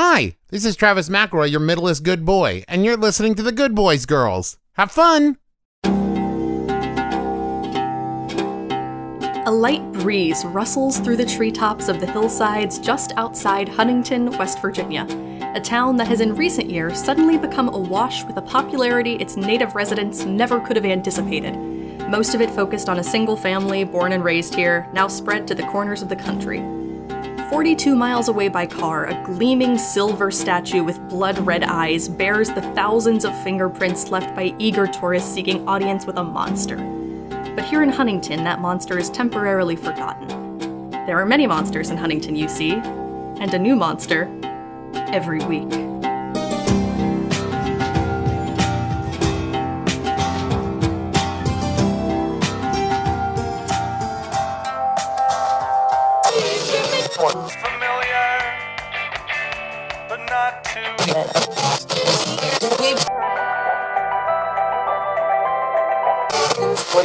Hi, this is Travis McElroy, your middleest good boy, and you're listening to the Good Boys Girls. Have fun! A light breeze rustles through the treetops of the hillsides just outside Huntington, West Virginia, a town that has in recent years suddenly become awash with a popularity its native residents never could have anticipated. Most of it focused on a single family born and raised here, now spread to the corners of the country. 42 miles away by car, a gleaming silver statue with blood red eyes bears the thousands of fingerprints left by eager tourists seeking audience with a monster. But here in Huntington, that monster is temporarily forgotten. There are many monsters in Huntington, you see, and a new monster every week. The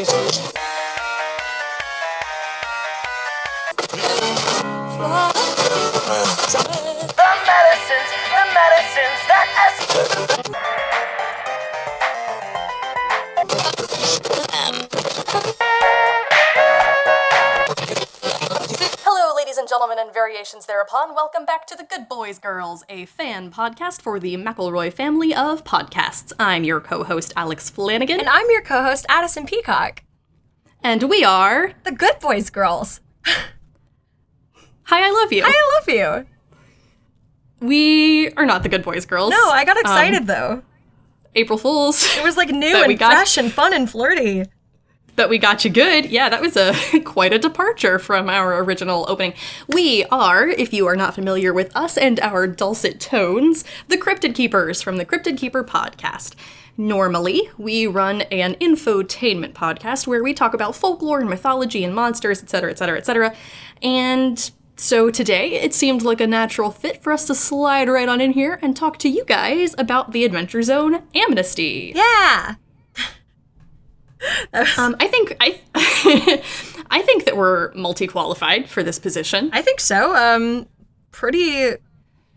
medicines, the medicines that gentlemen, and variations thereupon. Welcome back to the Good Boys Girls, a fan podcast for the McElroy family of podcasts. I'm your co host, Alex Flanagan, And I'm your co host, Addison Peacock. and we are. The Good Boys Girls. Hi, I love you. Hi, I love you. We are not the Good Boys Girls. No, I got Um, excited though. April Fools. It was like new and fresh and fun and flirty. That we got you good. Yeah, that was a quite a departure from our original opening. We are, if you are not familiar with us and our dulcet tones, the Cryptid Keepers from the Cryptid Keeper podcast. Normally, we run an infotainment podcast where we talk about folklore and mythology and monsters, etc., etc., etc. And so today, it seemed like a natural fit for us to slide right on in here and talk to you guys about the Adventure Zone Amnesty. Yeah. Um, I think I, I think that we're multi-qualified for this position. I think so. Um, pretty,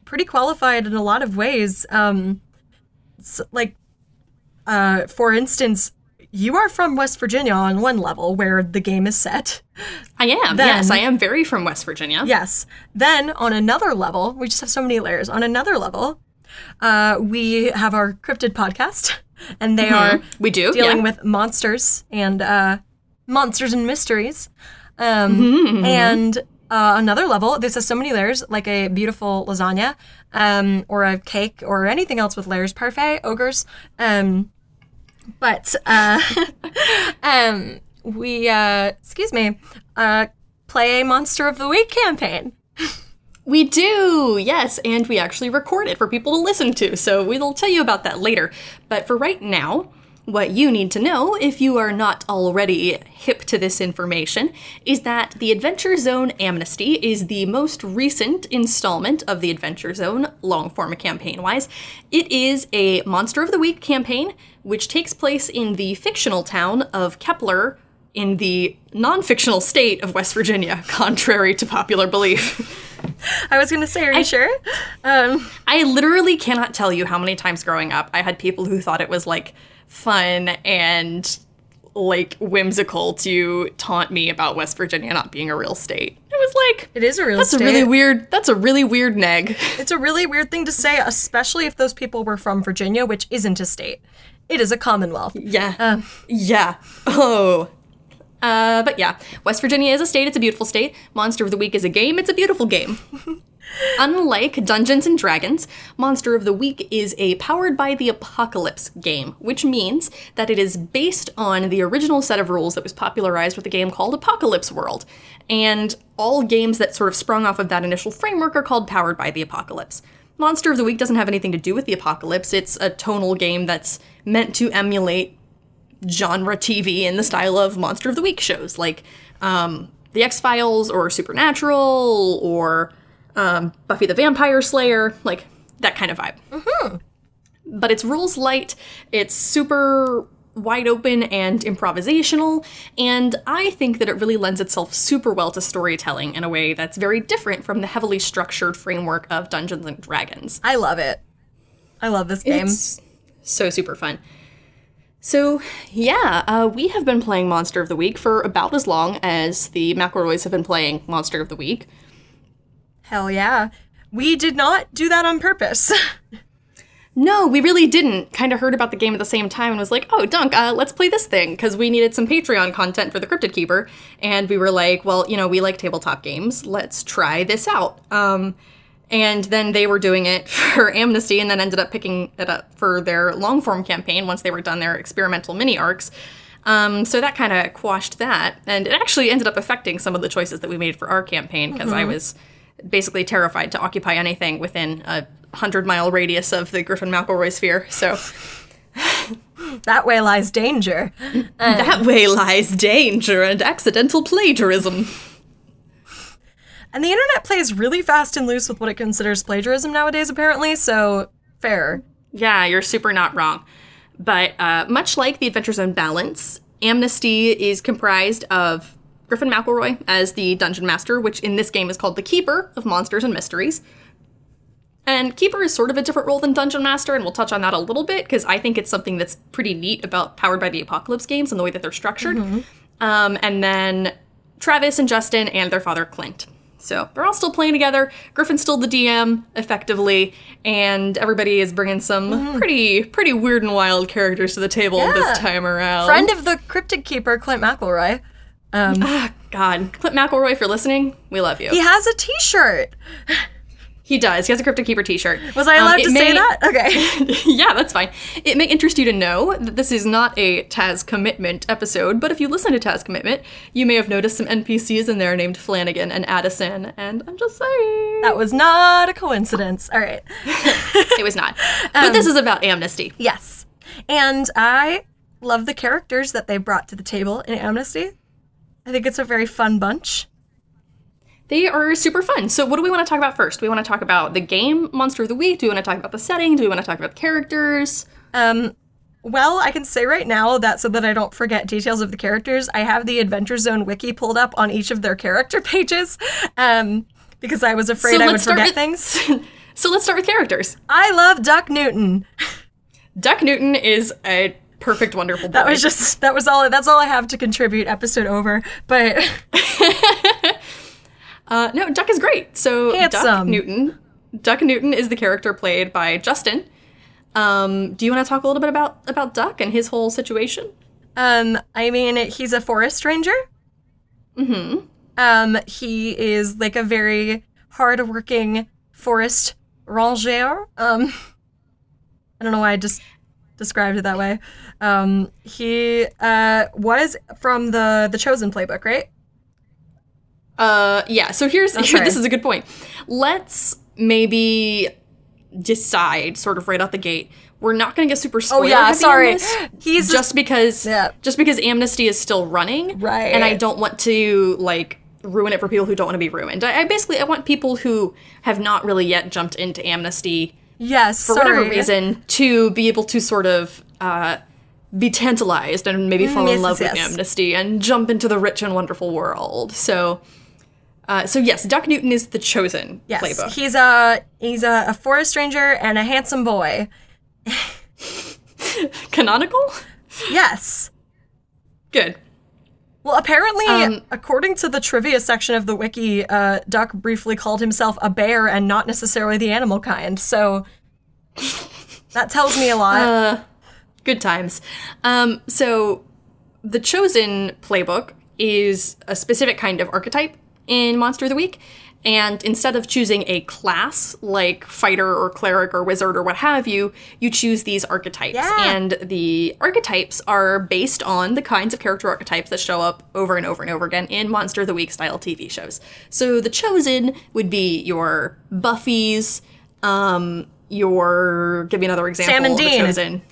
pretty qualified in a lot of ways. Um, s- like, uh, for instance, you are from West Virginia on one level where the game is set. I am. Then- yes, I am very from West Virginia. Yes. Then on another level, we just have so many layers. On another level, uh, we have our cryptid podcast, and they are we do, dealing yeah. with monsters and uh, monsters and mysteries. Um, And uh, another level, this has so many layers, like a beautiful lasagna, um, or a cake, or anything else with layers. Parfait, ogres. Um, but uh, um, we, uh, excuse me, uh, play a Monster of the Week campaign. We do, yes, and we actually record it for people to listen to, so we'll tell you about that later. But for right now, what you need to know, if you are not already hip to this information, is that the Adventure Zone Amnesty is the most recent installment of the Adventure Zone, long form campaign wise. It is a Monster of the Week campaign, which takes place in the fictional town of Kepler in the non fictional state of West Virginia, contrary to popular belief. I was gonna say, are you sure? Um, I literally cannot tell you how many times growing up I had people who thought it was like fun and like whimsical to taunt me about West Virginia not being a real state. It was like it is a real state. that's estate. a really weird that's a really weird neg. It's a really weird thing to say, especially if those people were from Virginia, which isn't a state. It is a commonwealth. Yeah. yeah. Oh. Uh, but yeah, West Virginia is a state. It's a beautiful state. Monster of the Week is a game. It's a beautiful game. Unlike Dungeons and Dragons, Monster of the Week is a powered by the apocalypse game, which means that it is based on the original set of rules that was popularized with a game called Apocalypse World. And all games that sort of sprung off of that initial framework are called powered by the apocalypse. Monster of the Week doesn't have anything to do with the apocalypse. It's a tonal game that's meant to emulate genre TV in the style of Monster of the Week shows, like um, The X Files or Supernatural or um, Buffy the Vampire Slayer, like that kind of vibe. But it's rules light. It's super wide open and improvisational, and I think that it really lends itself super well to storytelling in a way that's very different from the heavily structured framework of Dungeons and Dragons. I love it. I love this game. It's so super fun. So, yeah, uh, we have been playing Monster of the Week for about as long as the McElroys have been playing Monster of the Week. Hell yeah. We did not do that on purpose. No, we really didn't. Kind of heard about the game at the same time and was like, oh, Dunk, uh, let's play this thing because we needed some Patreon content for the Cryptid Keeper. And we were like, well, you know, we like tabletop games. Let's try this out. Um, and then they were doing it for Amnesty and then ended up picking it up for their long form campaign once they were done their experimental mini arcs. Um, so that kind of quashed that. And it actually ended up affecting some of the choices that we made for our campaign because I was basically terrified to occupy anything within a 100 mile radius of the Griffin McElroy sphere. So that way lies danger. that way lies danger and accidental plagiarism. And the internet plays really fast and loose with what it considers plagiarism nowadays, apparently, so fair. Yeah, you're super not wrong. But uh, much like the Adventures in Balance, Amnesty is comprised of Griffin McElroy as the dungeon master, which in this game is called the Keeper of Monsters and Mysteries. And Keeper is sort of a different role than Dungeon Master, and we'll touch on that a little bit because I think it's something that's pretty neat about Powered by the Apocalypse games and the way that they're structured. Um, and then Travis and Justin and their father Clint. So they're all still playing together. Griffin's still the DM, effectively, and everybody is bringing some pretty, pretty weird and wild characters to the table Yeah. this time around. Friend of the Cryptid Keeper, Clint McElroy. Ah, God, Clint McElroy, if you're listening, we love you. He has a t shirt. He does. He has a Cryptid Keeper T-shirt. Was I Um, allowed it to say that? Okay. yeah, that's fine. It may interest you to know that this is not a Taz Commitment episode, but if you listen to Taz Commitment, you may have noticed some NPCs in there named Flanagan and Addison, and I'm just saying. that was not a coincidence. All right. it was not. But this is about amnesty. Yes. And I love the characters that they brought to the table in Amnesty. I think it's a very fun bunch. They are super fun. So, what do we want to talk about first? Do we want to talk about the game, Monster of the Week? Do we want to talk about the setting? Do we want to talk about the characters? Um, well, I can say right now that so that I don't forget details of the characters, I have the Adventure Zone wiki pulled up on each of their character pages, um, because I was afraid I would forget with, things. so, let's start with characters. I love Duck Newton. Duck Newton is a perfect, wonderful boy. That was just that was all. That's all I have to contribute. Episode over. But Uh, no, Duck is great. So Duck Newton, Duck Newton is the character played by Justin. Um, do you want to talk a little bit about about Duck and his whole situation? um, I mean, he's a forest ranger. Mm-hmm. Um, he is like a very hardworking forest ranger. Um, I don't know why I just described it that way. Um, he uh was from the the Chosen playbook, right? Uh, yeah. So here's here, this is a good point. Let's maybe decide, sort of right out the gate. We're not going to get super spoiler Oh yeah, sorry. He's just because Yeah. just because Amnesty is still running, Right. And I don't want to like ruin it for people who don't want to be ruined. I, I basically I want people who have not really yet jumped into Amnesty yes, for sorry. whatever reason to be able to sort of uh, be tantalized and maybe fall Mm, yes, in love yes, with yes. amnesty and jump into the rich and wonderful world. So, uh, so yes, Duck Newton is the chosen Yes, playbook. he's a he's a, a forest ranger and a handsome boy. Canonical? Yes. Good. Well, apparently, Um, according to the trivia section of the wiki, uh, Duck briefly called himself a bear and not necessarily the animal kind. So that tells me a lot. Uh, Good times. Um, so, the chosen playbook is a specific kind of archetype in Monster of the Week. And instead of choosing a class like fighter or cleric or wizard or what have you, you choose these archetypes. Yeah. And the archetypes are based on the kinds of character archetypes that show up over and over and over again in Monster of the Week style TV shows. So the chosen would be your Buffy's, um, your give me another example. Sam and of the Dean. chosen.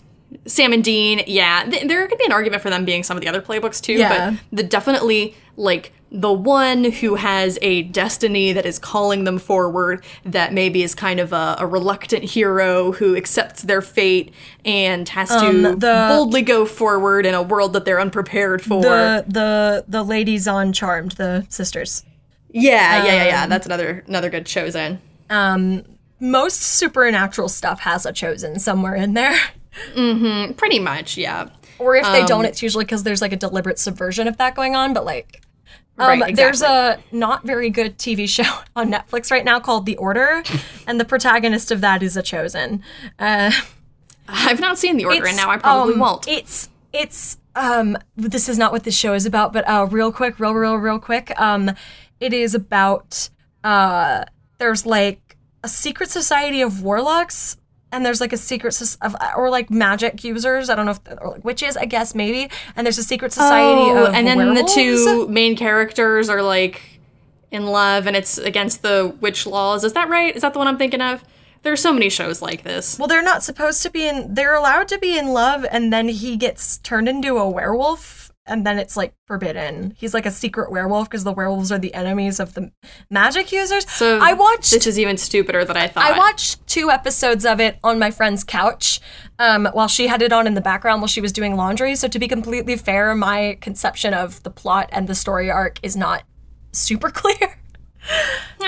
Sam and Dean, yeah, th- there could be an argument for them being some of the other playbooks too, Yeah. but the definitely like the one who has a destiny that is calling them forward, that maybe is kind of a, a reluctant hero who accepts their fate and has to Um, the- boldly go forward in a world that they're unprepared for. The the the ladies on Charmed, the sisters. yeah, yeah, yeah, Um, yeah. That's another another good chosen. Um, most supernatural stuff has a chosen somewhere in there. Mm-hmm. Pretty much, yeah. Or if they Um, don't, it's usually because there's like a deliberate subversion of that going on. But like, Right, um, there's a not very good TV show on Netflix right now called The Order, and the protagonist of that is a chosen. Uh, I've not seen the order, and now I probably um, won't. It's it's um this is not what this show is about, but uh real quick, real real real quick. Um it is about uh there's like a secret society of warlocks and there's like a secret of or like magic users. I don't know if or like witches, I guess maybe. And there's a secret society Oh, of and then werewolves. the two main characters are like in love, and it's against the witch laws. Is that right? Is that the one I'm thinking of? There's so many shows like this. Well, they're not supposed to be in. They're allowed to be in love, and then he gets turned into a werewolf, and then it's like forbidden. He's like a secret werewolf because the werewolves are the enemies of the magic users. So I watched. This is even stupider than I thought. I watched two episodes of it on my friend's couch um, while she had it on in the background while she was doing laundry. So, to be completely fair, my conception of the plot and the story arc is not super clear.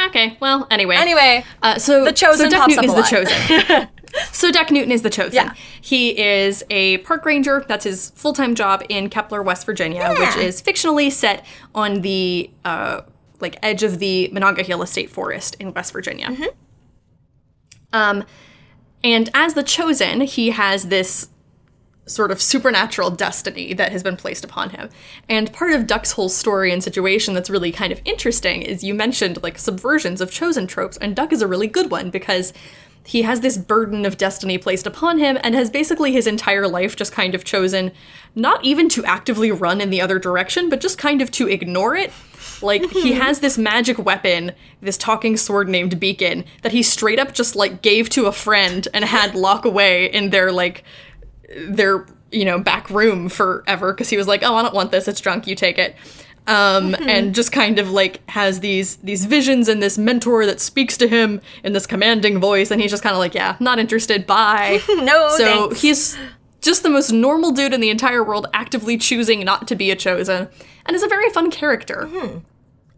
Okay. Well, anyway. Anyway, Uh, so The Chosen so pops Newton up is the chosen. so Duck Newton is the chosen. Yeah. He is a park ranger. That's his full time job in Kepler, West Virginia, which is fictionally set on the uh, like edge of the Monongahela State Forest in West Virginia. Mm-hmm. Um, and as the chosen, he has this sort of supernatural destiny that has been placed upon him. And part of Duck's whole story and situation that's really kind of interesting is you mentioned like subversions of chosen tropes, and Duck is a really good one because he has this burden of destiny placed upon him and has basically his entire life just kind of chosen not even to actively run in the other direction, but just kind of to ignore it. Like he has this magic weapon, this talking sword named Beacon, that he straight up just like gave to a friend and had lock away in their like their you know back room forever because he was like oh i don't want this. It's drunk you take it um, mm-hmm. and just kind of like has these these visions and this mentor that speaks to him in this commanding voice and he's just kind of like yeah not interested bye no, so thanks. he's just the most normal dude in the entire world actively choosing not to be a chosen and is a very fun character mm-hmm.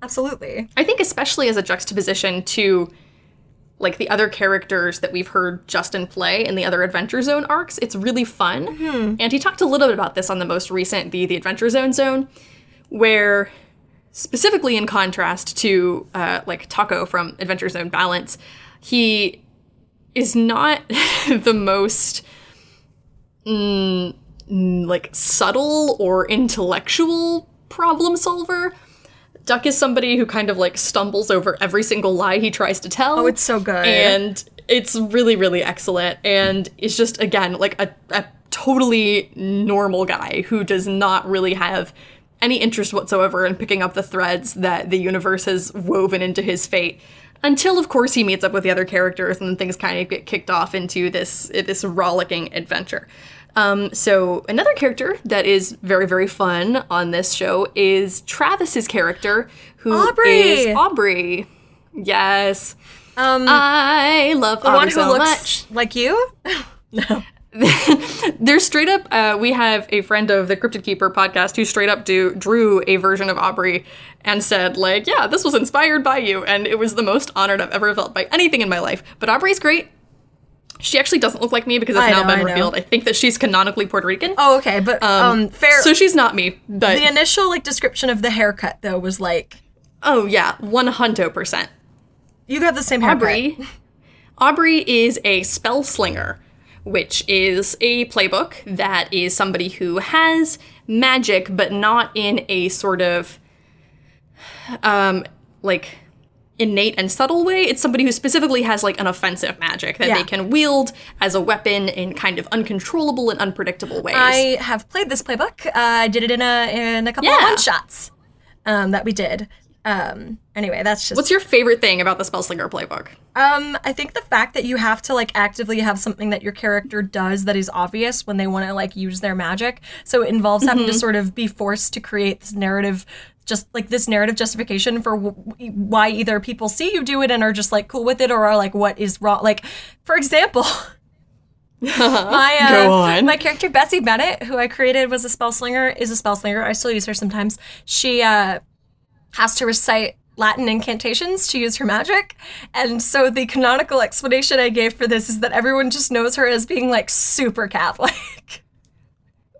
absolutely. I think especially as a juxtaposition to like the other characters that we've heard Justin play in the other Adventure Zone arcs, it's really fun. Mm-hmm. And he talked a little bit about this on the most recent the the Adventure Zone zone, where specifically in contrast to uh, like Taako from Adventure Zone Balance, he is not the most mm, mm, like subtle or intellectual problem solver. Duck is somebody who kind of like stumbles over every single lie he tries to tell. Oh, it's so good. And it's really, really excellent. And it's just, again, like a, a totally normal guy who does not really have any interest whatsoever in picking up the threads that the universe has woven into his fate. Until, of course, he meets up with the other characters, and then things kind of get kicked off into this this rollicking adventure. Um, so another character that is very very fun on this show is Travis's character, who is Aubrey! Aubrey. Yes, Um, I love the Aubrey one who so looks much. like you. There's straight up. Uh, we have a friend of the Cryptid Keeper podcast who straight up do drew a version of Aubrey and said like, "Yeah, this was inspired by you," and it was the most honored I've ever felt by anything in my life. But Aubrey's great. She actually doesn't look like me because it's I now know, been I know. revealed. I think that she's canonically Puerto Rican. Oh, okay, but um, fair. So she's not me, but the initial like description of the haircut though was like oh yeah, one hundred percent. you have the same haircut. Aubrey. Aubrey is a spell slinger, which is a playbook that is somebody who has magic, but not in a sort of um like innate and subtle way. It's somebody who specifically has like an offensive magic that Yeah. they can wield as a weapon in kind of uncontrollable and unpredictable ways. I have played this playbook. Uh, I did it in a in a couple of one shots um, that we did. Um, anyway, that's just. What's your favorite thing about the Spellslinger playbook? um, I think the fact that you have to like actively have something that your character does that is obvious when they want to like use their magic. So it involves having Mm-hmm. to sort of be forced to create this narrative just like this narrative justification for w- why either people see you do it and are just like cool with it or are like what is wrong like for example my uh, Go on. my character Betsy Bennett who I created was a spell slinger is a spell slinger I still use her sometimes she uh has to recite Latin incantations to use her magic. And so the canonical explanation I gave for this is that everyone just knows her as being like super Catholic.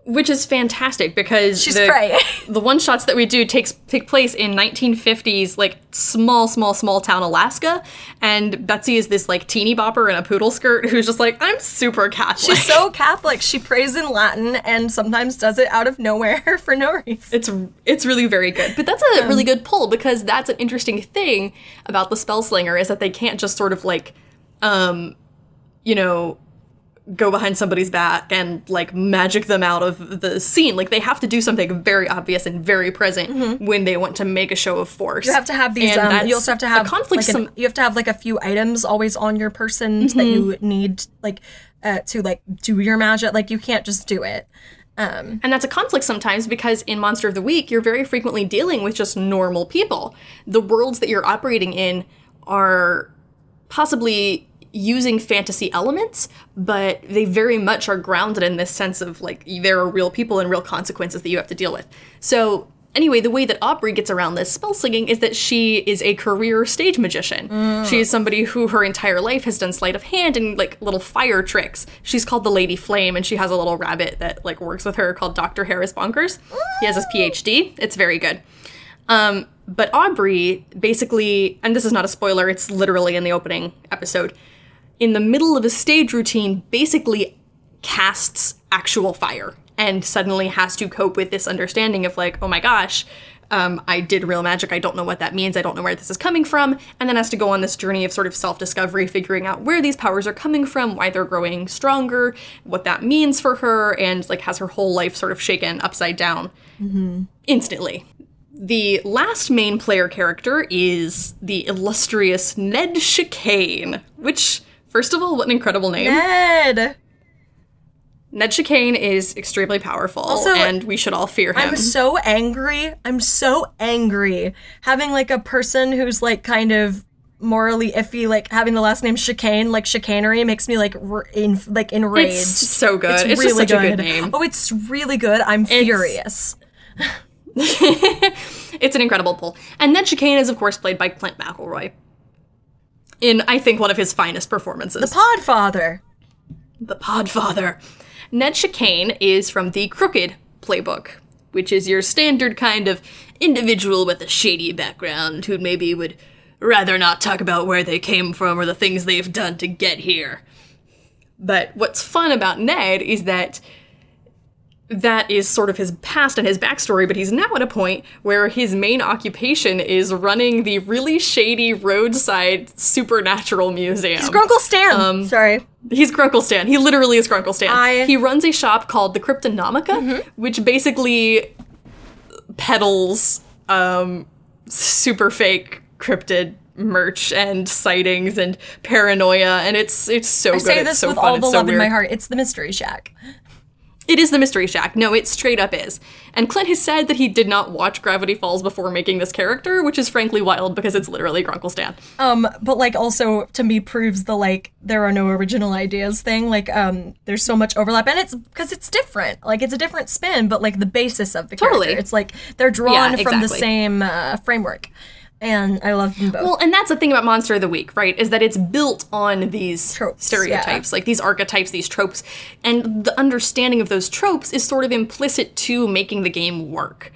Which is fantastic because She's the, praying. the one shots that we do takes take place in 1950s like small small small town Alaska and Betsy is this like teeny bopper in a poodle skirt who's just like I'm super Catholic. She's so Catholic. She prays in Latin and sometimes does it out of nowhere for no reason. it's it's really very good. But that's a really good pull because that's an interesting thing about the spell slinger is that they can't just sort of like um you know go behind somebody's back and like magic them out of the scene. Like they have to do something very obvious and very present when they want to make a show of force. Mm-hmm. You have to have these. Um, you also have to have conflict. Like an- you have to have like a few items always on your person that you need like uh, to like do your magic. Like you can't just do it. Um, And that's a conflict sometimes because in Monster of the Week, you're very frequently dealing with just normal people. The worlds that you're operating in are possibly using fantasy elements, but they very much are grounded in this sense of like there are real people and real consequences that you have to deal with. So, anyway, the way that Aubrey gets around this spell slinging is that she is a career stage magician. She is somebody who her entire life has done sleight of hand and like little fire tricks. She's called the Lady Flame and she has a little rabbit that like works with her called Dr. Harris Bonkers. He has his PhD. It's very good. Um, but Aubrey basically, and this is not a spoiler, it's literally in the opening episode, in the middle of a stage routine, basically casts actual fire and suddenly has to cope with this understanding of like, oh my gosh, um, I did real magic. I don't know what that means. I don't know where this is coming from. And then has to go on this journey of sort of self discovery, figuring out where these powers are coming from, why they're growing stronger, what that means for her, and like has her whole life sort of shaken upside down instantly. The last main player character is the illustrious Ned Chicane, which, first of all, what an incredible name. Ned. Ned Chicane is extremely powerful, Also, and we should all fear him. I'm so angry. I'm so angry having like a person who's like kind of morally iffy, like having the last name chicane, like chicanery, makes me like r- in like enraged. it's so good. It's, just such a good name. Oh, it's really good. I'm furious. it's an incredible pull. And Ned Chicane is, of course, played by Clint McElroy. In, I think, one of his finest performances. The Podfather. the Podfather. Ned Chicane is from the Crooked playbook, which is your standard kind of individual with a shady background who maybe would rather not talk about where they came from or the things they've done to get here. But what's fun about Ned is that that is sort of his past and his backstory, but he's now at a point where his main occupation is running the really shady roadside supernatural museum. He's Grunkle Stan. Sorry. He's Grunkle Stan. He literally is Grunkle Stan. I- He runs a shop called the Cryptonomicon, which basically peddles um, super fake cryptid merch and sightings and paranoia, and it's it's so I good. say it's this so with fun. all the so love in my heart. It's the Mystery Shack. It is the Mystery Shack. No, it straight up is. And Clint has said that he did not watch Gravity Falls before making this character, which is frankly wild because it's literally Grunkle Stan. Um, but like also to me proves the like there are no original ideas thing. Like um, there's so much overlap, and it's because it's different. Like it's a different spin, but like the basis of the Totally. character, it's like they're drawn Yeah, from the exactly. same uh, framework, and I love them both. Well, and that's the thing about Monster of the Week, right? Is that it's built on these Tropes, stereotypes, like these archetypes, these tropes, and the understanding of those tropes is sort of implicit to making the game work,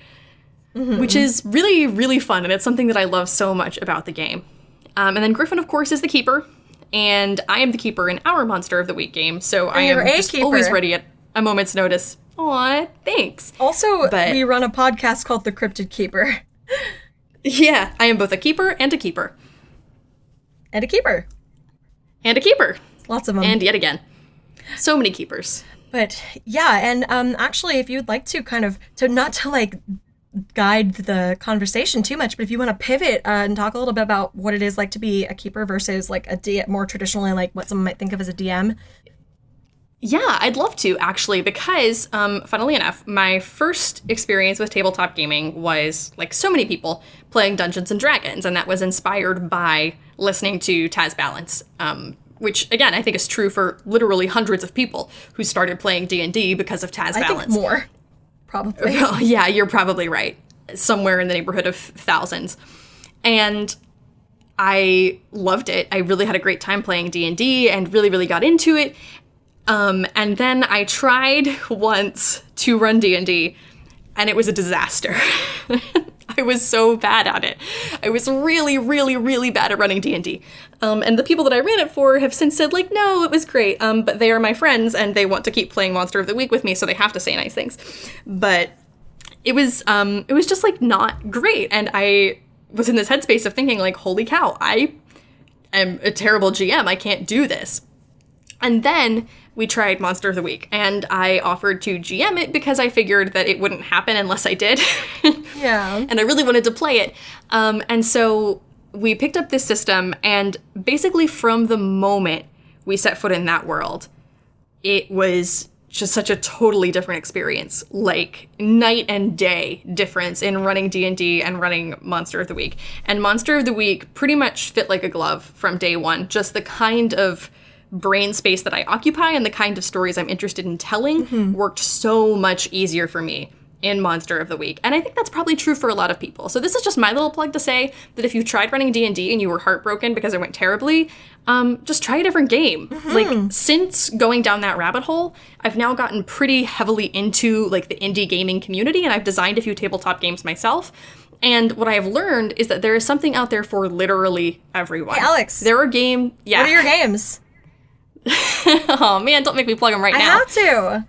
which is really, really fun, and it's something that I love so much about the game. Um, and then Griffin, of course, is the keeper, and I am the keeper in our Monster of the Week game, so I am just keeper. always ready at a moment's notice. Aw, thanks. also, but- we run a podcast called The Cryptid Keeper Yeah, I am both a keeper and a keeper. and a keeper. And a keeper. Lots of them. And yet again. So many keepers. But yeah, and um, actually, if you'd like to kind of to not to like guide the conversation too much, but if you want to pivot uh, and talk a little bit about what it is like to be a keeper versus like a D, more traditionally like what someone might think of as a DM. Yeah, I'd love to actually, because um, funnily enough, my first experience with tabletop gaming was like so many people playing Dungeons and Dragons, and that was inspired by listening to Taz Balance, um, which again I think is true for literally hundreds of people who started playing D and D because of Taz I think Balance. more, probably. Oh, yeah, you're probably right. Somewhere in the neighborhood of thousands. And I loved it. I really had a great time playing D&D and really really got into it. Um, and then I tried once to run D&D and it was a disaster. I was so bad at it. I was really, really, really bad at running D&D. Um, and the people that I ran it for have since said, like, no, it was great. Um, but they are my friends and they want to keep playing Monster of the Week with me, so they have to say nice things. But it was, um, it was just like not great. And I was in this headspace of thinking, like, holy cow, I am a terrible GM. I can't do this. And then we tried Monster of the Week, and I offered to GM it because I figured that it wouldn't happen unless I did. Yeah. and I really wanted to play it. Um, and so we picked up this system, and basically from the moment we set foot in that world, it was just such a totally different experience like night and day difference in running d&d and running monster of the week and monster of the week pretty much fit like a glove from day one just the kind of brain space that i occupy and the kind of stories i'm interested in telling worked so much easier for me in monster of the week. And i think that's probably true for a lot of people. So this is just my little plug to say that if you tried running d&d and you were heartbroken because it went terribly um, just try a different game. Like since going down that rabbit hole i've now gotten pretty heavily into like the indie gaming community and i've designed a few tabletop games myself. And what i have learned is that there is something out there for literally everyone. Alex. there are game yeah. What are your games? oh man don't make me plug them right I now have to.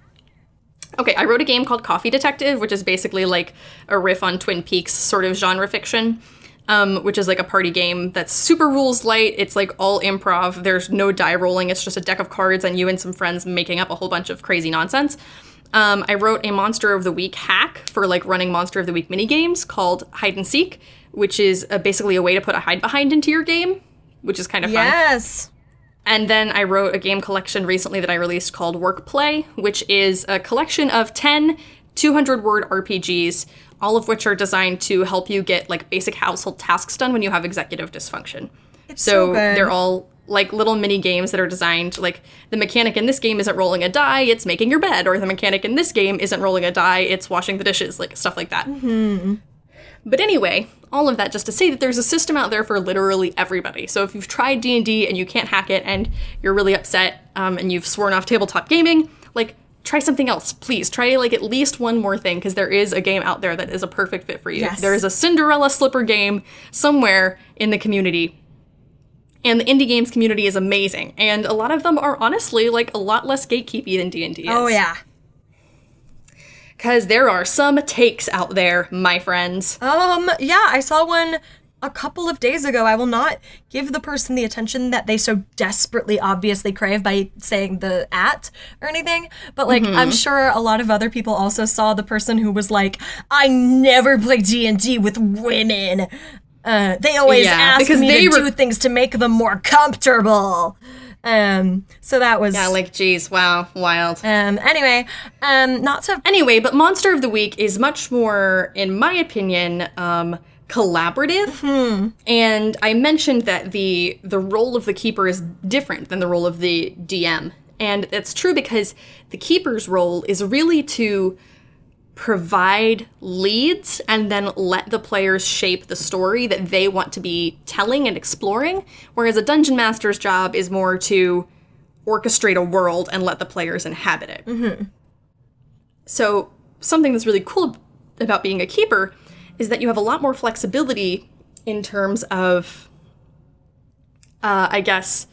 Okay, I wrote a game called Coffee Detective, which is basically like a riff on Twin Peaks sort of genre fiction, um, which is like a party game that's super rules light. It's like all improv. There's no die rolling. It's just a deck of cards and you and some friends making up a whole bunch of crazy nonsense. Um, I wrote a Monster of the Week hack for like running Monster of the Week mini games called Hide and Seek, which is uh, basically a way to put a hide behind into your game, which is kind of fun. Yes. And then I wrote a game collection recently that I released called Work Play, which is a collection of 10 200 word RPGs, all of which are designed to help you get like basic household tasks done when you have executive dysfunction. so good. they're all like little mini games that are designed like the mechanic in this game isn't rolling a die, it's making your bed, or the mechanic in this game isn't rolling a die, it's washing the dishes, like stuff like that. Mm-hmm. But anyway, all of that just to say that there's a system out there for literally everybody. So if you've tried D and you can't hack it and you're really upset um, and you've sworn off tabletop gaming, like try something else, please. Try like at least one more thing because there is a game out there that is a perfect fit for you. Yes. There is a Cinderella slipper game somewhere in the community. And the indie games community is amazing, and a lot of them are honestly like a lot less gatekeepy than D and D. is. Oh yeah. Because there are some takes out there, my friends. Um, yeah, I saw one a couple of days ago. I will not give the person the attention that they so desperately obviously crave by saying the at or anything. But like I'm sure a lot of other people also saw the person who was like, I never play D&D with women. Uh, they always Yeah, ask me they to were- do things to make them more comfortable. Um, so that was Yeah, like geez, wow, wild. um anyway, um not so Anyway, but Monster of the Week is much more, in my opinion, um, collaborative. Hmm. And I mentioned that the the role of the keeper is different than the role of the DM, and that's true because the keeper's role is really to provide leads and then let the players shape the story that they want to be telling and exploring. Whereas a dungeon master's job is more to orchestrate a world and let the players inhabit it. So, something that's really cool about being a keeper is that you have a lot more flexibility in terms of, uh, I guess,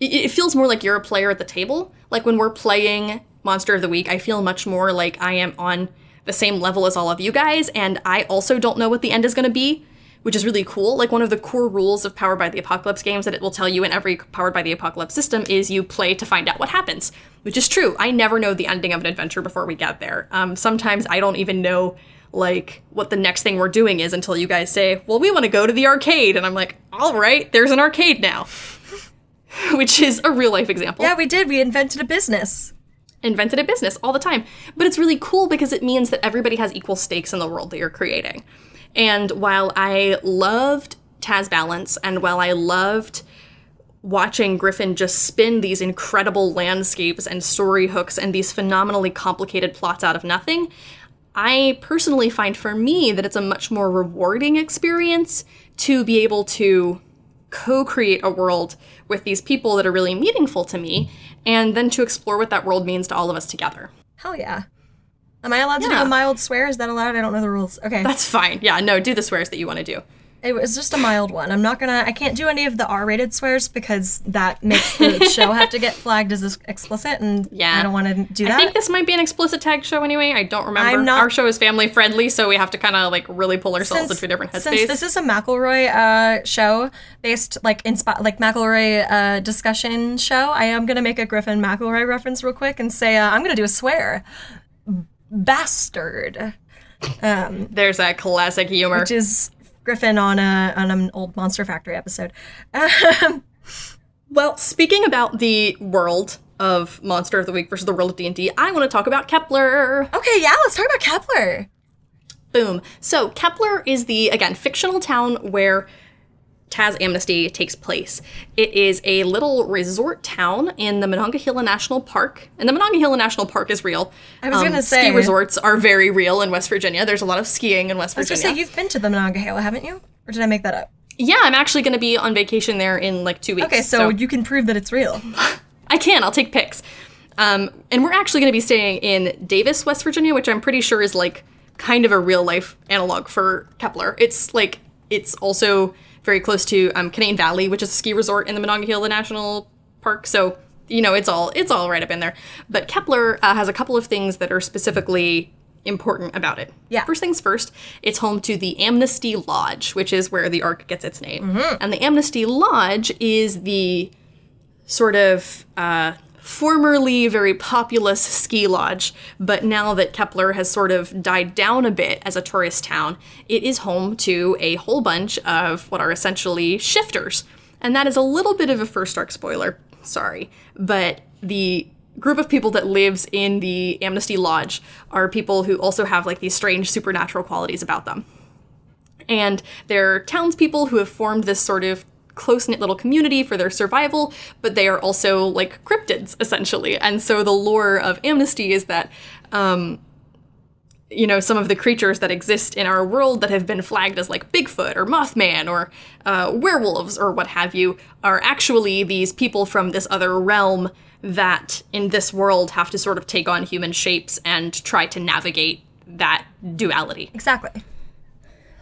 it feels more like you're a player at the table. Like when we're playing Monster of the Week, I feel much more like I am on the same level as all of you guys, and I also don't know what the end is going to be. Which is really cool. Like one of the core rules of Powered by the Apocalypse games that it will tell you in every Powered by the Apocalypse system is you play to find out what happens, which is true. I never know the ending of an adventure before we get there. Um, sometimes I don't even know like what the next thing we're doing is until you guys say, "Well, we want to go to the arcade," and I'm like, "All right, there's an arcade now," which is a real life example. Yeah, we did. We invented a business. Invented a business all the time. But it's really cool because it means that everybody has equal stakes in the world that you're creating. And while I loved Taz Balance and while I loved watching Griffin just spin these incredible landscapes and story hooks and these phenomenally complicated plots out of nothing, I personally find for me that it's a much more rewarding experience to be able to co create a world with these people that are really meaningful to me and then to explore what that world means to all of us together. Hell yeah. Am I allowed to do Yeah. a mild swear? Is that allowed? I don't know the rules. Okay. That's fine. Yeah, no, do the swears that you want to do. It was just a mild one. I'm not gonna. I can't do any of the R-rated swears because that makes the show have to get flagged as explicit, and Yeah. I don't want to do that. I think this might be an explicit tag show anyway. I don't remember. I'm not- Our show is family friendly, so we have to kind of like really pull ourselves into a different headspace. since this is a McElroy uh, show based like inspi- like McElroy uh, discussion show, I am gonna make a Griffin McElroy reference real quick and say uh, I'm gonna do a swear, bastard, There's that classic humor. which is Griffin on a on an old Monster Factory episode. Um, well, speaking about the world of Monster of the Week versus the world of D&D, I want to talk about Kepler. Okay, yeah, let's talk about Kepler. Boom. So, Kepler is the, again, fictional town where Taz Amnesty takes place. It is a little resort town in the Monongahela National Park. And the Monongahela National Park is real. I was gonna say Ski resorts are very real in West Virginia. There's a lot of skiing in West I was Virginia. gonna say you've been to the Monongahela, haven't you? Or did I make that up? yeah, I'm actually going to be on vacation there in like two weeks. Okay, so, you can prove that it's real. I can. I'll take pics. Um, and we're actually going to be staying in Davis, West Virginia, which I'm pretty sure is like kind of a real life analog for Kepler. It's like it's also very close to um, Canaan Valley, which is a ski resort in the Monongahela National Park. So you know it's all it's all right up in there. But Kepler uh, has a couple of things that are specifically important about it. Yeah. First things first, it's home to the Amnesty Lodge, which is where the Arc gets its name. And the Amnesty Lodge is the sort of uh, formerly very populous ski lodge, but now that Kepler has sort of died down a bit as a tourist town, it is home to a whole bunch of what are essentially shifters. And that is a little bit of a first arc spoiler, sorry, but the group of people that lives in the Amnesty Lodge are people who also have like these strange supernatural qualities about them and they're townspeople who have formed this sort of close knit little community for their survival, but they are also like cryptids essentially. And so the lore of Amnesty is that, um, you know, some of the creatures that exist in our world that have been flagged as like Bigfoot or Mothman or uh, werewolves or what have you are actually these people from this other realm that in this world have to sort of take on human shapes and try to navigate that duality. Exactly.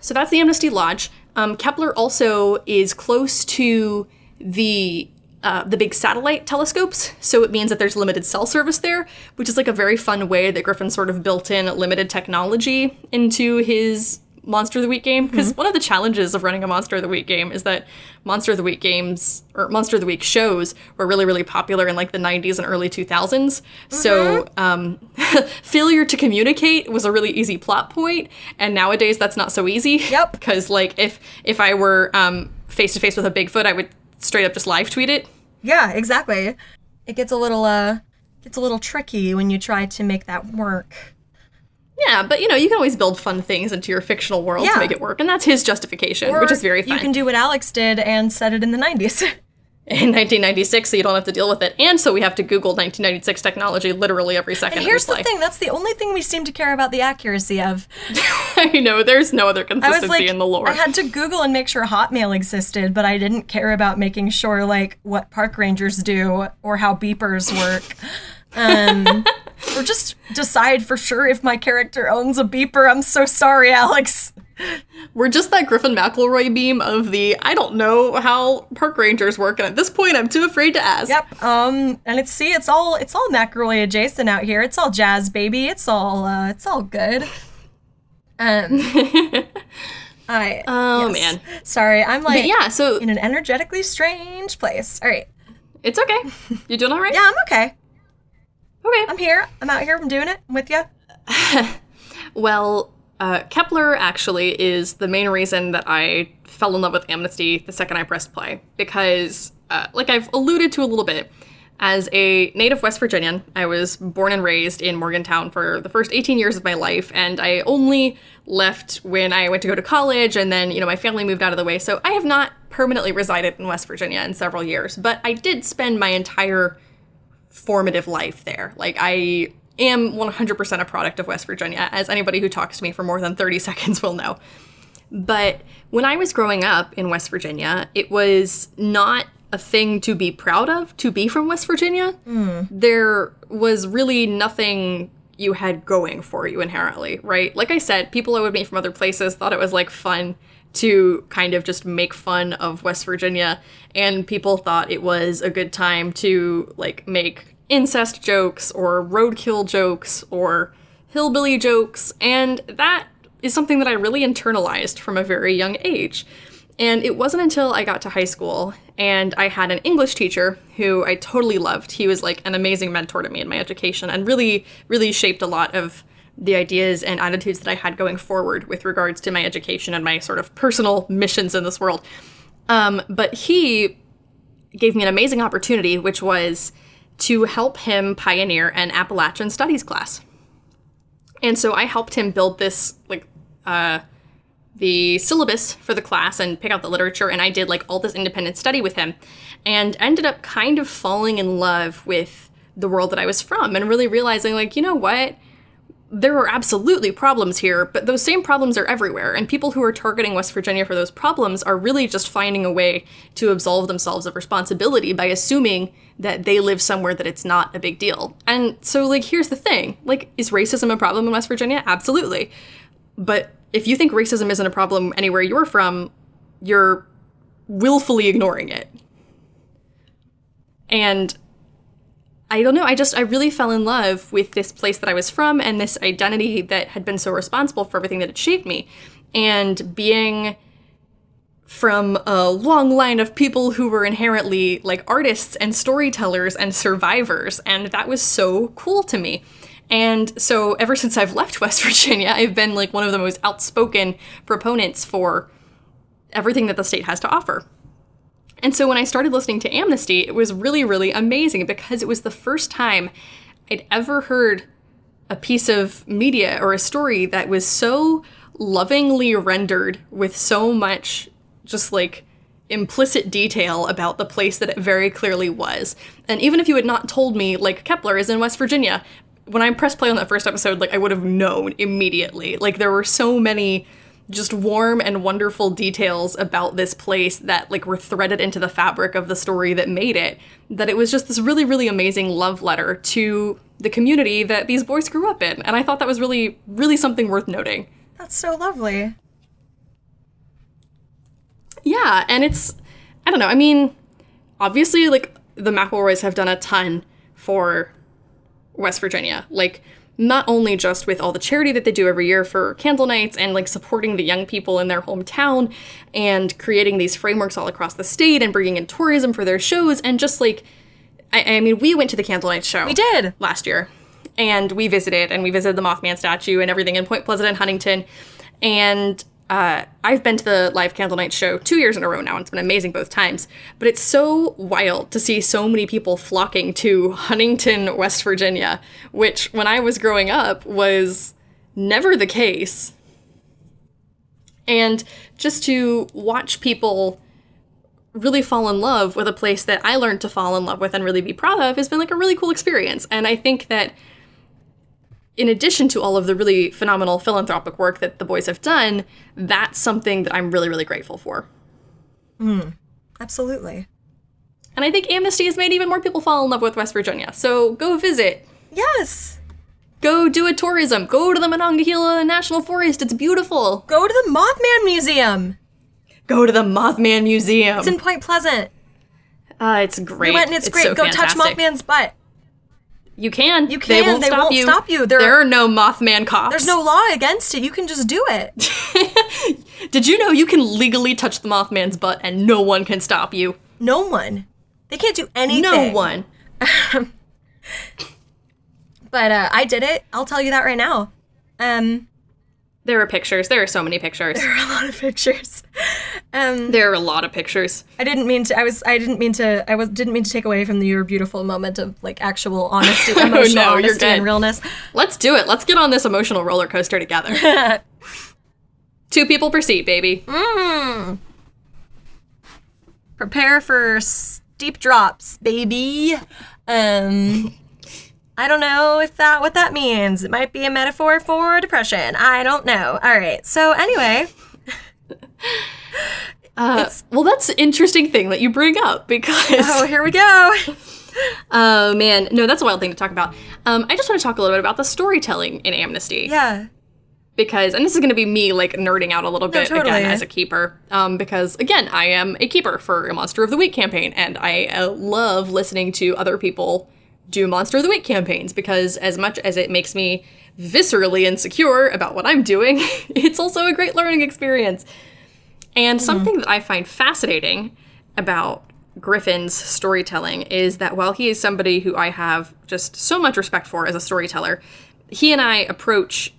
So that's the Amnesty Lodge. Um, Kepler also is close to the uh, the big satellite telescopes, so it means that there's limited cell service there, which is like a very fun way that Griffin sort of built in limited technology into his Monster of the Week game. Because one of the challenges of running a Monster of the Week game is that Monster of the Week games or Monster of the Week shows were really, really popular in like the 90s and early 2000s. So um, failure to communicate was a really easy plot point, and nowadays that's not so easy. Yep. Because like if if I were um face to face with a Bigfoot, I would straight up just live tweet it. Yeah, exactly. It gets a little uh gets a little tricky when you try to make that work. Yeah, but you know you can always build fun things into your fictional world Yeah. to make it work, and that's his justification, which is very fun. You can do what Alex did and set it in the 90s. in 1996, so you don't have to deal with it, and so we have to Google 1996 technology literally every second. And here's the play. thing, that's the only thing we seem to care about the accuracy of. I know there's no other consistency like in the lore. I had to Google and make sure Hotmail existed, but I didn't care about making sure like what park rangers do or how beepers work. Um or just decide for sure if my character owns a beeper. I'm so sorry, Alex. We're just that Griffin McElroy beam of the I don't know how park rangers work, and at this point, I'm too afraid to ask. Yep. Um, and it's see, it's all it's all McElroy adjacent out here. It's all jazz, baby. It's all uh, it's all good. Um, I Oh yes. man. sorry, I'm like But yeah, so in an energetically strange place. All right, it's okay. You doing all right? yeah, I'm okay. Okay. I'm here. I'm out here. I'm doing it. I'm with you. Well, uh, Kepler actually is the main reason that I fell in love with Amnesty the second I pressed play. Because, uh, like I've alluded to a little bit, As a native West Virginian, I was born and raised in Morgantown for the first 18 years of my life, and I only left when I went to go to college, and then, you know, my family moved out of the way. So I have not permanently resided in West Virginia in several years, but I did spend my entire formative life there. Like, I am 100% a product of West Virginia, as anybody who talks to me for more than 30 seconds will know. But when I was growing up in West Virginia, it was not a thing to be proud of to be from West Virginia. Hmm. There was really nothing you had going for you inherently, right? Like I said, people I would meet from other places thought it was like fun to kind of just make fun of West Virginia, and people thought it was a good time to like make incest jokes or roadkill jokes or hillbilly jokes, and that is something that I really internalized from a very young age. And it wasn't until I got to high school and I had an English teacher who I totally loved. He was like an amazing mentor to me in my education and really, really shaped a lot of the ideas and attitudes that I had going forward with regards to my education and my sort of personal missions in this world. Um, but he gave me an amazing opportunity, which was to help him pioneer an Appalachian Studies class. And so I helped him build this like uh, the syllabus for the class and pick out the literature and I did like all this independent study with him and ended up kind of falling in love with the world that I was from and really realizing like, you know what? There are absolutely problems here, but those same problems are everywhere, and people who are targeting West Virginia for those problems are really just finding a way to absolve themselves of responsibility by assuming that they live somewhere that it's not a big deal. And so, like, here's the thing like, is racism a problem in West Virginia? Absolutely. But if you think racism isn't a problem anywhere you're from, you're willfully ignoring it. And I don't know, I just, I really fell in love with this place that I was from and this identity that had been so responsible for everything that had shaped me. And being from a long line of people who were inherently like artists and storytellers and survivors. And that was so cool to me. And so ever since I've left West Virginia, I've been like one of the most outspoken proponents for everything that the state has to offer. And so when I started listening to Amnesty, it was really, really amazing because it was the first time I'd ever heard a piece of media or a story that was so lovingly rendered with so much just like implicit detail about the place that it very clearly was. And even if you had not told me, like, Kepler is in West Virginia, when I pressed play on that first episode, like, I would have known immediately. Like, there were so many just warm and wonderful details about this place that like were threaded into the fabric of the story that made it that it was just this really really amazing love letter to the community that these boys grew up in. And i thought that was really really something worth noting. That's so lovely. yeah and it's i don't know i mean obviously like the mcelroys have done a ton for west virginia. Like not only just with all the charity that they do every year for Candlenights and like supporting the young people in their hometown and creating these frameworks all across the state and bringing in tourism for their shows and just like I, I mean we went to the candle night show We did. last year and we visited and we visited the mothman statue and everything in point pleasant and huntington and uh, I've been to the live candle night show two years in a row now, and it's been amazing both times. But it's so wild to see so many people flocking to Huntington, West Virginia, which when I was growing up was never the case. And just to watch people really fall in love with a place that I learned to fall in love with and really be proud of has been like a really cool experience. And I think that in addition to all of the really phenomenal philanthropic work that the boys have done, that's something that I'm really, really grateful for. Absolutely. And I think Amnesty has made even more people fall in love with West Virginia. So go visit. Yes. Go do a tourism. Go to the Monongahela National Forest. It's beautiful. Go to the Mothman Museum. Go to the Mothman Museum. It's in Point Pleasant. uh, it's great. We went and it's, great. so Go touch. Mothman's butt. You can. You can. They won't They stop won't you. stop you. There- there are no Mothman cops. There's no law against it. You can just do it. Did you know you can legally touch the Mothman's butt and no one can stop you? No one. They can't do anything. No one. But uh, I did it. I'll tell you that right now. Um, There are pictures. There are so many pictures. There are a lot of pictures. Um, There are a lot of pictures. I didn't mean to. I was. I didn't mean to. I was. Didn't mean to take away from your beautiful moment of like actual honesty, emotional Oh, no, you're honesty, and realness. Let's do it. Let's get on this emotional roller coaster together. Two people per seat, baby. Prepare for steep drops, baby. Um, I don't know if that what that means. It might be a metaphor for depression. I don't know. All right. So anyway, Uh, well, that's an interesting thing that you bring up because oh here we go. Oh man, no, that's a wild thing to talk about. Um, I just want to talk a little bit about the storytelling in Amnesty Yeah. because, and this is going to be me like nerding out a little bit totally. again as a keeper, um, because again, I am a keeper for a Monster of the Week campaign, and I uh, love listening to other people do Monster of the Week campaigns because as much as it makes me viscerally insecure about what I'm doing, it's also a great learning experience. And mm-hmm. something that I find fascinating about Griffin's storytelling is that while he is somebody who I have just so much respect for as a storyteller, he and I approach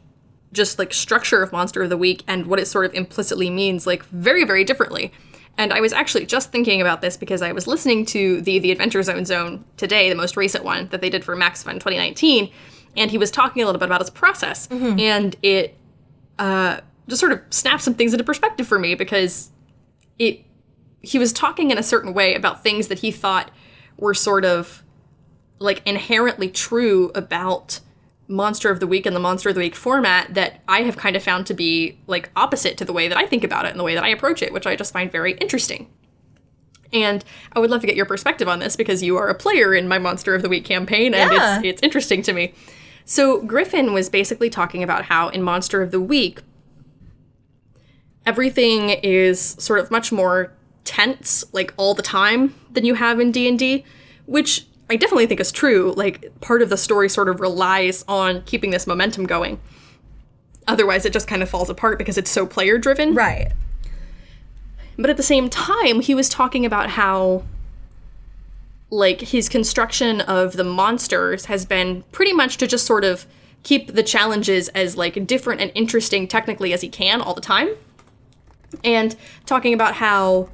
just like structure of Monster of the Week and what it sort of implicitly means like very, very differently. And I was actually just thinking about this because I was listening to the The Adventure Zone Zone today, the most recent one that they did for Max Fun 2019, and he was talking a little bit about his process. And it uh, just sort of snapped some things into perspective for me because it he was talking in a certain way about things that he thought were sort of like inherently true about Monster of the Week and the Monster of the Week format that I have kind of found to be like opposite to the way that I think about it and the way that I approach it, which I just find very interesting. And I would love to get your perspective on this because you are a player in my Monster of the Week campaign and Yeah. it's it's interesting to me. So Griffin was basically talking about how in Monster of the Week everything is sort of much more tense like all the time than you have in D&D, which I definitely think is true. Like part of the story sort of relies on keeping this momentum going. Otherwise it just kind of falls apart because it's so player driven. Right. But at the same time, he was talking about how like his construction of the monsters has been pretty much to just sort of keep the challenges as like different and interesting technically as he can all the time. And talking about how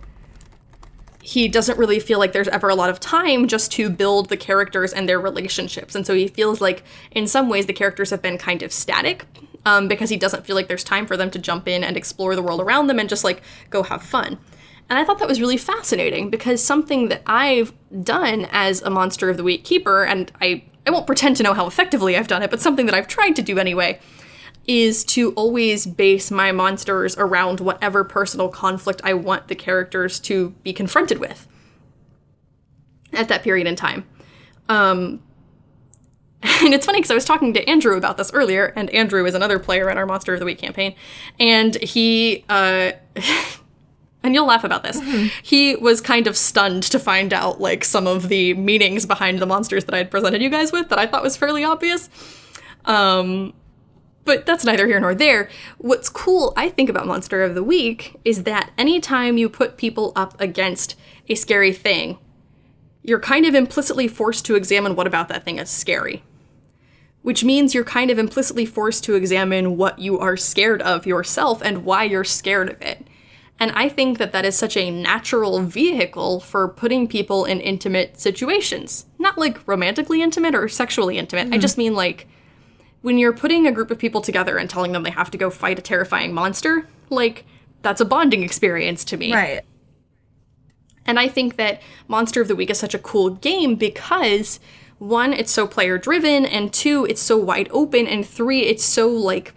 he doesn't really feel like there's ever a lot of time just to build the characters and their relationships. And so he feels like, in some ways, the characters have been kind of static um, because he doesn't feel like there's time for them to jump in and explore the world around them and just like go have fun. And I thought that was really fascinating because something that I've done as a Monster of the Week keeper, and I, I won't pretend to know how effectively I've done it, but something that I've tried to do anyway, is to always base my monsters around whatever personal conflict I want the characters to be confronted with at that period in time. Um, and it's funny because I was talking to Andrew about this earlier, and Andrew is another player in our Monster of the Week campaign, and he, uh, and you'll laugh about this, he was kind of stunned to find out like some of the meanings behind the monsters that I had presented you guys with that I thought was fairly obvious. Um, but that's neither here nor there. What's cool, I think, about Monster of the Week is that anytime you put people up against a scary thing, you're kind of implicitly forced to examine what about that thing is scary. Which means you're kind of implicitly forced to examine what you are scared of yourself and why you're scared of it. And I think that that is such a natural vehicle for putting people in intimate situations. Not like romantically intimate or sexually intimate. I mm-hmm. just mean like when you're putting a group of people together and telling them they have to go fight a terrifying monster, like that's a bonding experience to me. Right. And I think that Monster of the Week is such a cool game because one, it's so player driven, and two, it's so wide open, and three, it's so like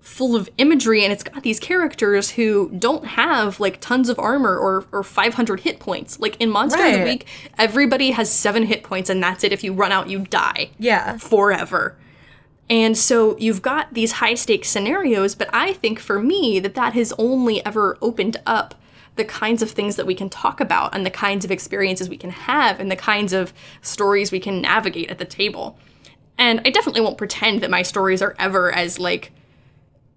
full of imagery and it's got these characters who don't have like tons of armor or, or 500 hit points. Like in Monster of the Week, everybody has seven hit points and that's it. If you run out, you die Yeah. forever. And so you've got these high stakes scenarios, but I think for me that that has only ever opened up the kinds of things that we can talk about and the kinds of experiences we can have and the kinds of stories we can navigate at the table. And I definitely won't pretend that my stories are ever as like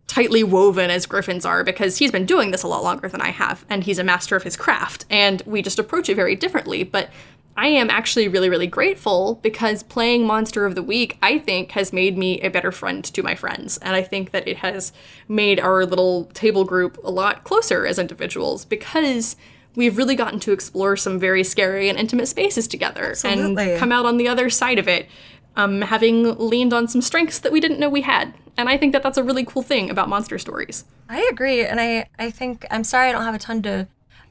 tightly woven as Griffin's are because he's been doing this a lot longer than I have and he's a master of his craft and we just approach it very differently. But I am actually really, really grateful because playing Monster of the Week, I think, has made me a better friend to my friends. And I think that it has made our little table group a lot closer as individuals because we've really gotten to explore some very scary and intimate spaces together Absolutely. and come out on the other side of it, um, having leaned on some strengths that we didn't know we had. And I think that that's a really cool thing about monster stories. I agree, and I I think I'm sorry I don't have a ton to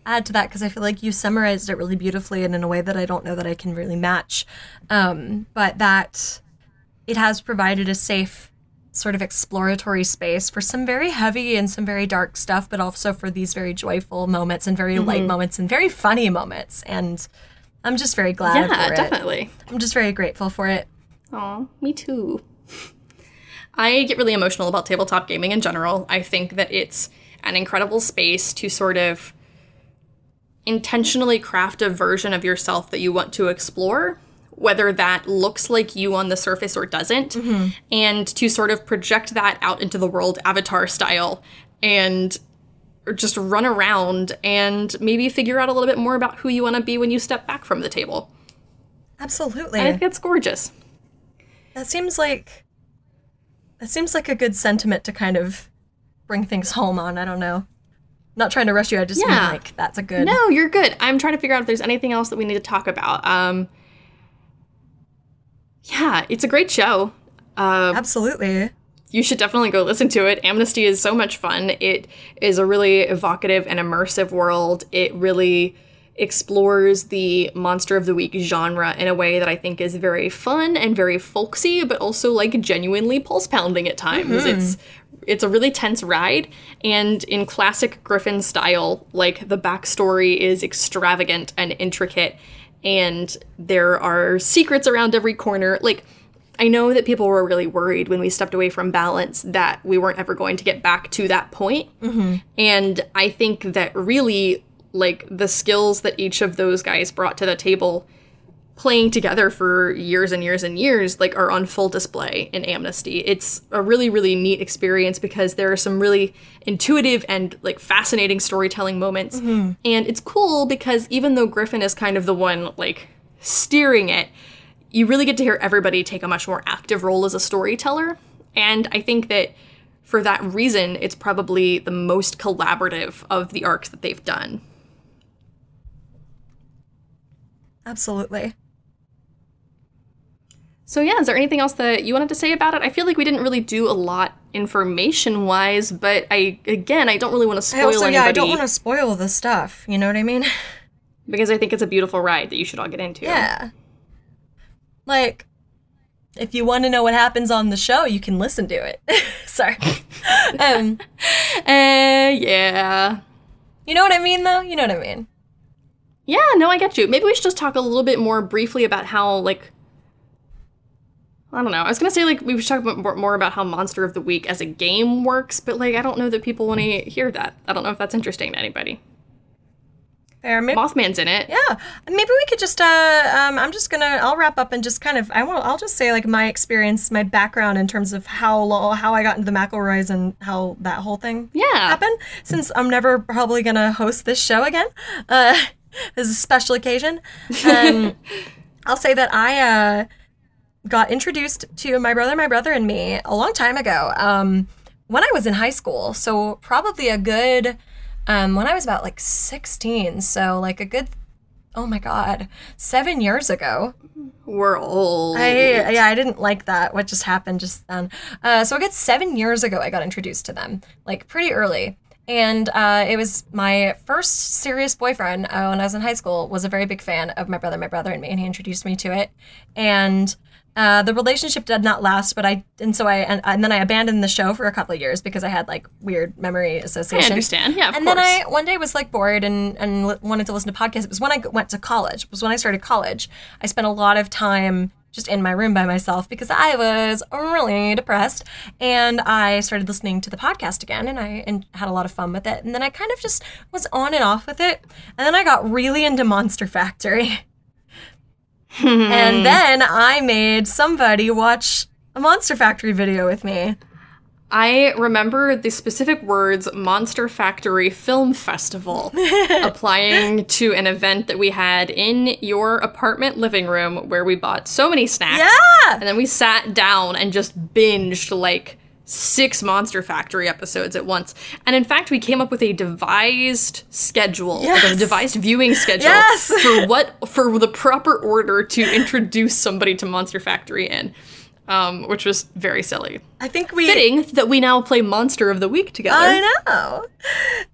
add to that because I feel like you summarized it really beautifully and in a way that I don't know that I can really match. Um, but that it has provided a safe sort of exploratory space for some very heavy and some very dark stuff, but also for these very joyful moments and very light moments and very funny moments. And I'm just very glad Yeah, for it. definitely. I'm just very grateful for it. Aw, me too. I get really emotional about tabletop gaming in general. I think that it's an incredible space to sort of intentionally craft a version of yourself that you want to explore, whether that looks like you on the surface or doesn't, mm-hmm. and to sort of project that out into the world avatar style and just run around and maybe figure out a little bit more about who you want to be when you step back from the table. Absolutely. I think that's gorgeous. That seems like that seems like a good sentiment to kind of bring things home on. I don't know. Not trying to rush you. I just mean Yeah. like that's a good. No, you're good. I'm trying to figure out if there's anything else that we need to talk about. Um, yeah, it's a great show. Absolutely. You should definitely go listen to it. Amnesty is so much fun. It is a really evocative and immersive world. It really explores the monster of the week genre in a way that I think is very fun and very folksy, but also like genuinely pulse pounding at times. It's it's a really tense ride, and in classic Griffin style, like the backstory is extravagant and intricate, and there are secrets around every corner. Like I know that people were really worried when we stepped away from balance that we weren't ever going to get back to that point. Mm-hmm. And I think that really, like, the skills that each of those guys brought to the table, playing together for years and years and years, like, are on full display in Amnesty. It's a really, really neat experience because there are some really intuitive and, like, fascinating storytelling moments. Mm-hmm. And it's cool because even though Griffin is kind of the one, like, steering it, you really get to hear everybody take a much more active role as a storyteller. And I think that for that reason, it's probably the most collaborative of the arcs that they've done. Absolutely. So, yeah, is there anything else that you wanted to say about it? I feel like we didn't really do a lot information wise, but I, again, I don't really want to I spoil also yeah, I don't want to spoil the stuff. You know what I mean? because I think it's a beautiful ride that you should all get into. Yeah. Like, if you want to know what happens on the show, you can listen to it. Sorry. um, Uh, yeah. you know what I mean, though. You know what I mean. Yeah, no, I get you. Maybe we should just talk a little bit more briefly about how, like, I don't know. I was gonna say like we should talk about more, more about how Monster of the Week as a game works, but like I don't know that people want to hear that. I don't know if that's interesting to anybody. Fair. Maybe, Mothman's in it. yeah. Maybe we could just. Uh, um, I'm just gonna. I'll wrap up and just kind of. I will. I'll just say like my experience, my background in terms of how lo- how I got into the McElroys and how that whole thing Yeah. happened. Since I'm never probably gonna host this show again. Uh, this is a special occasion. Um, I'll say that I uh, got introduced to my brother, my brother, and me a long time ago um, when I was in high school. So, probably a good, um, when I was about like 16. So, like a good, oh my God, seven years ago. We're old. I, yeah, I didn't like that. What just happened just then? Uh, so, a good seven years ago, I got introduced to them, like pretty early. And uh, it was my first serious boyfriend uh, when I was in high school. Was a very big fan of my brother, my brother, and me, and he introduced me to it. And uh, the relationship did not last, but I and so I and, and then I abandoned the show for a couple of years because I had like weird memory associations. I understand. Yeah, of and course. then I one day was like bored and and li- wanted to listen to podcasts. It was when I went to college. It was when I started college. I spent a lot of time just in my room by myself because I was really depressed, and I started listening to the podcast again, and I and had a lot of fun with it. And then I kind of just was on and off with it, and then I got really into Monster Factory. and hmm. then I made somebody watch a Monster Factory video with me. I remember the specific words Monster Factory Film Festival applying to an event that we had in your apartment living room where we bought so many snacks. Yeah! And then we sat down and just binged like six Monster Factory episodes at once. And in fact, we came up with a devised schedule, like a devised viewing schedule Yes! for what for the proper order to introduce somebody to Monster Factory in. Um, which was very silly I think we. fitting that we now play Monster of the Week together. I know.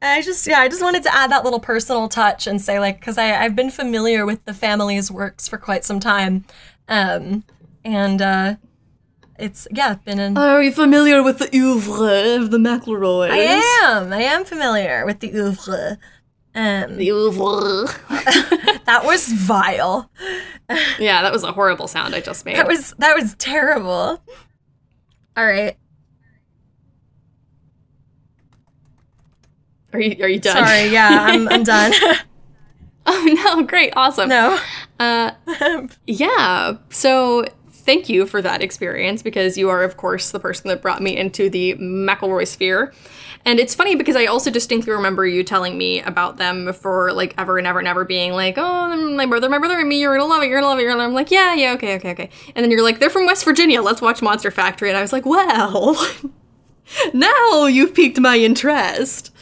I just yeah, I just wanted to add that little personal touch and say like because I I've been familiar with the family's works for quite some time, um, and uh, it's yeah been an. Are you familiar with the oeuvre of the McElroys? I am I am familiar with the oeuvre. Um, The oeuvre. that was vile. yeah, that was a horrible sound I just made. That was that was terrible. All right. are you are you done? Sorry. Yeah, I'm I'm done. oh no, great, awesome. no. Uh, yeah. So thank you for that experience because you are, of course, the person that brought me into the McElroy sphere. And it's funny because I also distinctly remember you telling me about them for like ever and ever and ever being like, oh, my brother, my brother and me, you're gonna love it, you're gonna love it, you're gonna. I'm like, yeah, yeah, okay, okay, okay. And then you're like, they're from West Virginia, let's watch Monster Factory. And I was like, well, now you've piqued my interest.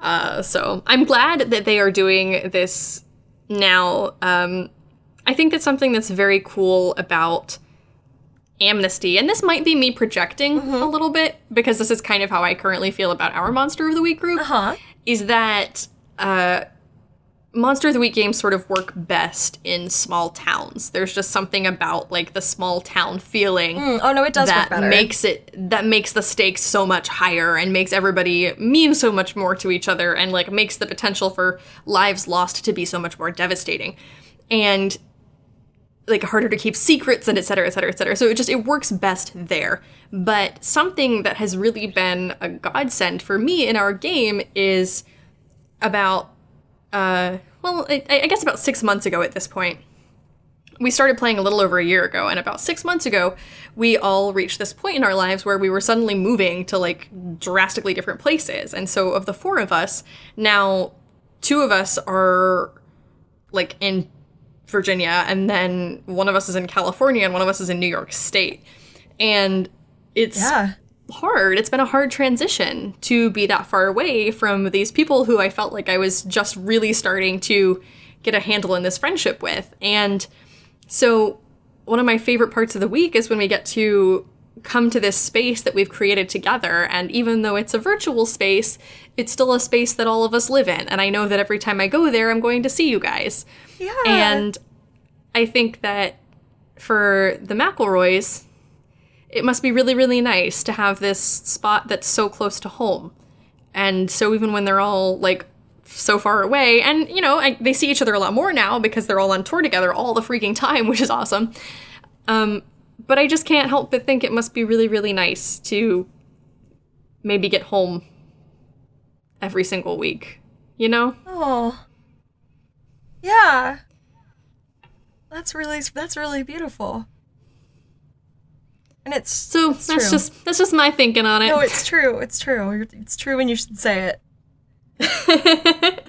Uh, so I'm glad that they are doing this now. Um, I think that's something that's very cool about Amnesty, and this might be me projecting mm-hmm. a little bit because this is kind of how I currently feel about our Monster of the Week group. Huh. Is that uh, Monster of the Week games sort of work best in small towns. There's just something about like the small town feeling mm, Oh no, it does that makes it that makes the stakes so much higher and makes everybody mean so much more to each other and like makes the potential for lives lost to be so much more devastating and like harder to keep secrets and et cetera, et cetera, et cetera. So it just it works best there. But something that has really been a godsend for me in our game is about uh well, I, I guess about six months ago at this point we started playing a little over a year ago and about six months ago we all reached this point in our lives where we were suddenly moving to like drastically different places and so of the four of us now two of us are like in virginia and then one of us is in california and one of us is in new york state and it's yeah. hard. It's been a hard transition to be that far away from these people who I felt like I was just really starting to get a handle in this friendship with. And so, one of my favorite parts of the week is when we get to come to this space that we've created together. And even though it's a virtual space, it's still a space that all of us live in. And I know that every time I go there, I'm going to see you guys. Yeah. And I think that for the McElroys, it must be really, really nice to have this spot that's so close to home. And so even when they're all like so far away, and you know, I, they see each other a lot more now because they're all on tour together all the freaking time, which is awesome. Um, but I just can't help but think it must be really, really nice to maybe get home every single week. You know? Oh. Yeah. That's really that's really beautiful. And it's So it's that's true. just that's just my thinking on it. No, it's true. It's true. It's true and you should say it.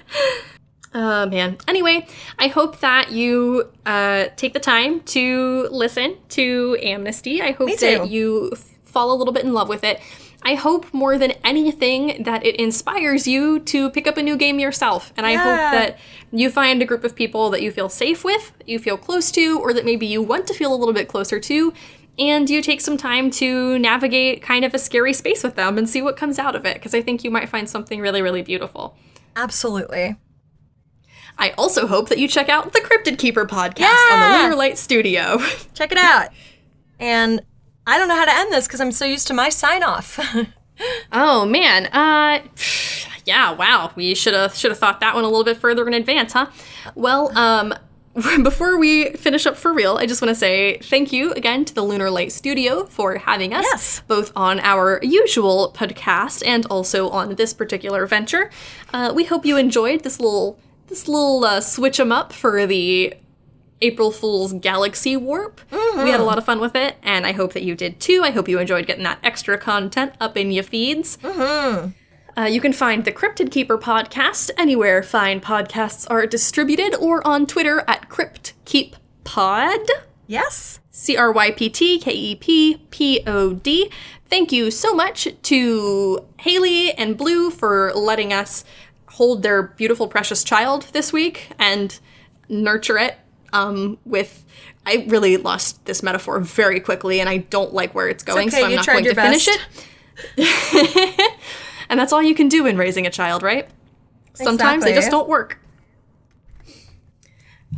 Oh man. Anyway, I hope that you uh, take the time to listen to Amnesty. I hope that you fall a little bit in love with it. I hope more than anything that it inspires you to pick up a new game yourself. And I Yeah. hope that you find a group of people that you feel safe with, you feel close to, or that maybe you want to feel a little bit closer to. And you take some time to navigate kind of a scary space with them and see what comes out of it, because I think you might find something really, really beautiful. Absolutely. I also hope that you check out the Cryptid Keeper podcast on the Lunar Light Studio. Check it out. And I don't know how to end this because I'm so used to my sign off. oh man, uh, yeah, wow, we should have should have thought that one a little bit further in advance, huh? Well, um. Before we finish up for real, I just want to say thank you again to the Lunar Light Studio for having us, Yes. both on our usual podcast and also on this particular venture. Uh, we hope you enjoyed this little this little uh, switch 'em up for the April Fool's Galaxy Warp. We had a lot of fun with it, and I hope that you did too. I hope you enjoyed getting that extra content up in your feeds. Uh, you can find the Cryptid Keeper podcast anywhere fine podcasts are distributed or on Twitter at CryptKeepPod. Yes. C R Y P T K E P P O D. Thank you so much to Haley and Blue for letting us hold their beautiful, precious child this week and nurture it um, with. I really lost this metaphor very quickly, and I don't like where it's going, okay, so I'm not going to finish it. and that's all you can do in raising a child, right? Sometimes they just don't work.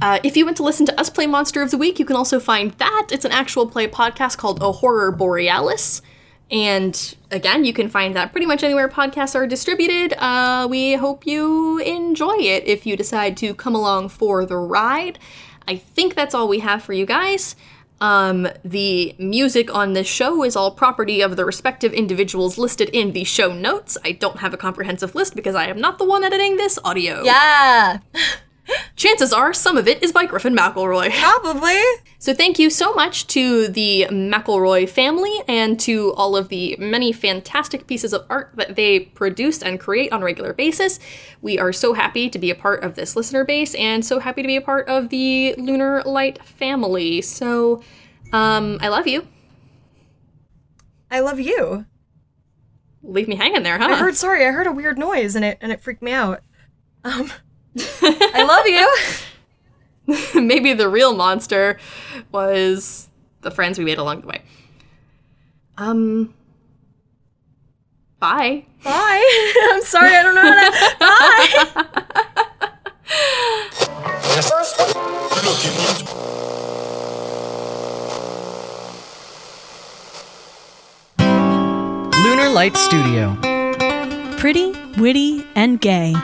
Uh, if you want to listen to us play Monster of the Week, you can also find that. It's an actual play podcast called A Horror Borealis. And again, you can find that pretty much anywhere podcasts are distributed. Uh, we hope you enjoy it if you decide to come along for the ride. I think that's all we have for you guys. Um, the music on this show is all property of the respective individuals listed in the show notes. I don't have a comprehensive list because I am not the one editing this audio. Yeah. Chances are some of it is by Griffin McElroy. Probably. So thank you so much to the McElroy family and to all of the many fantastic pieces of art that they produce and create on a regular basis. We are so happy to be a part of this listener base and so happy to be a part of the Lunar Light family. So um, I love you. I love you. Leave me hanging there, huh? I heard sorry, I heard a weird noise and it and it freaked me out. Um I love you. Maybe the real monster was the friends we made along the way. Um. Bye. Bye. I'm sorry, I don't know how to. Bye. Lunar Light Studio. Pretty, witty, and gay.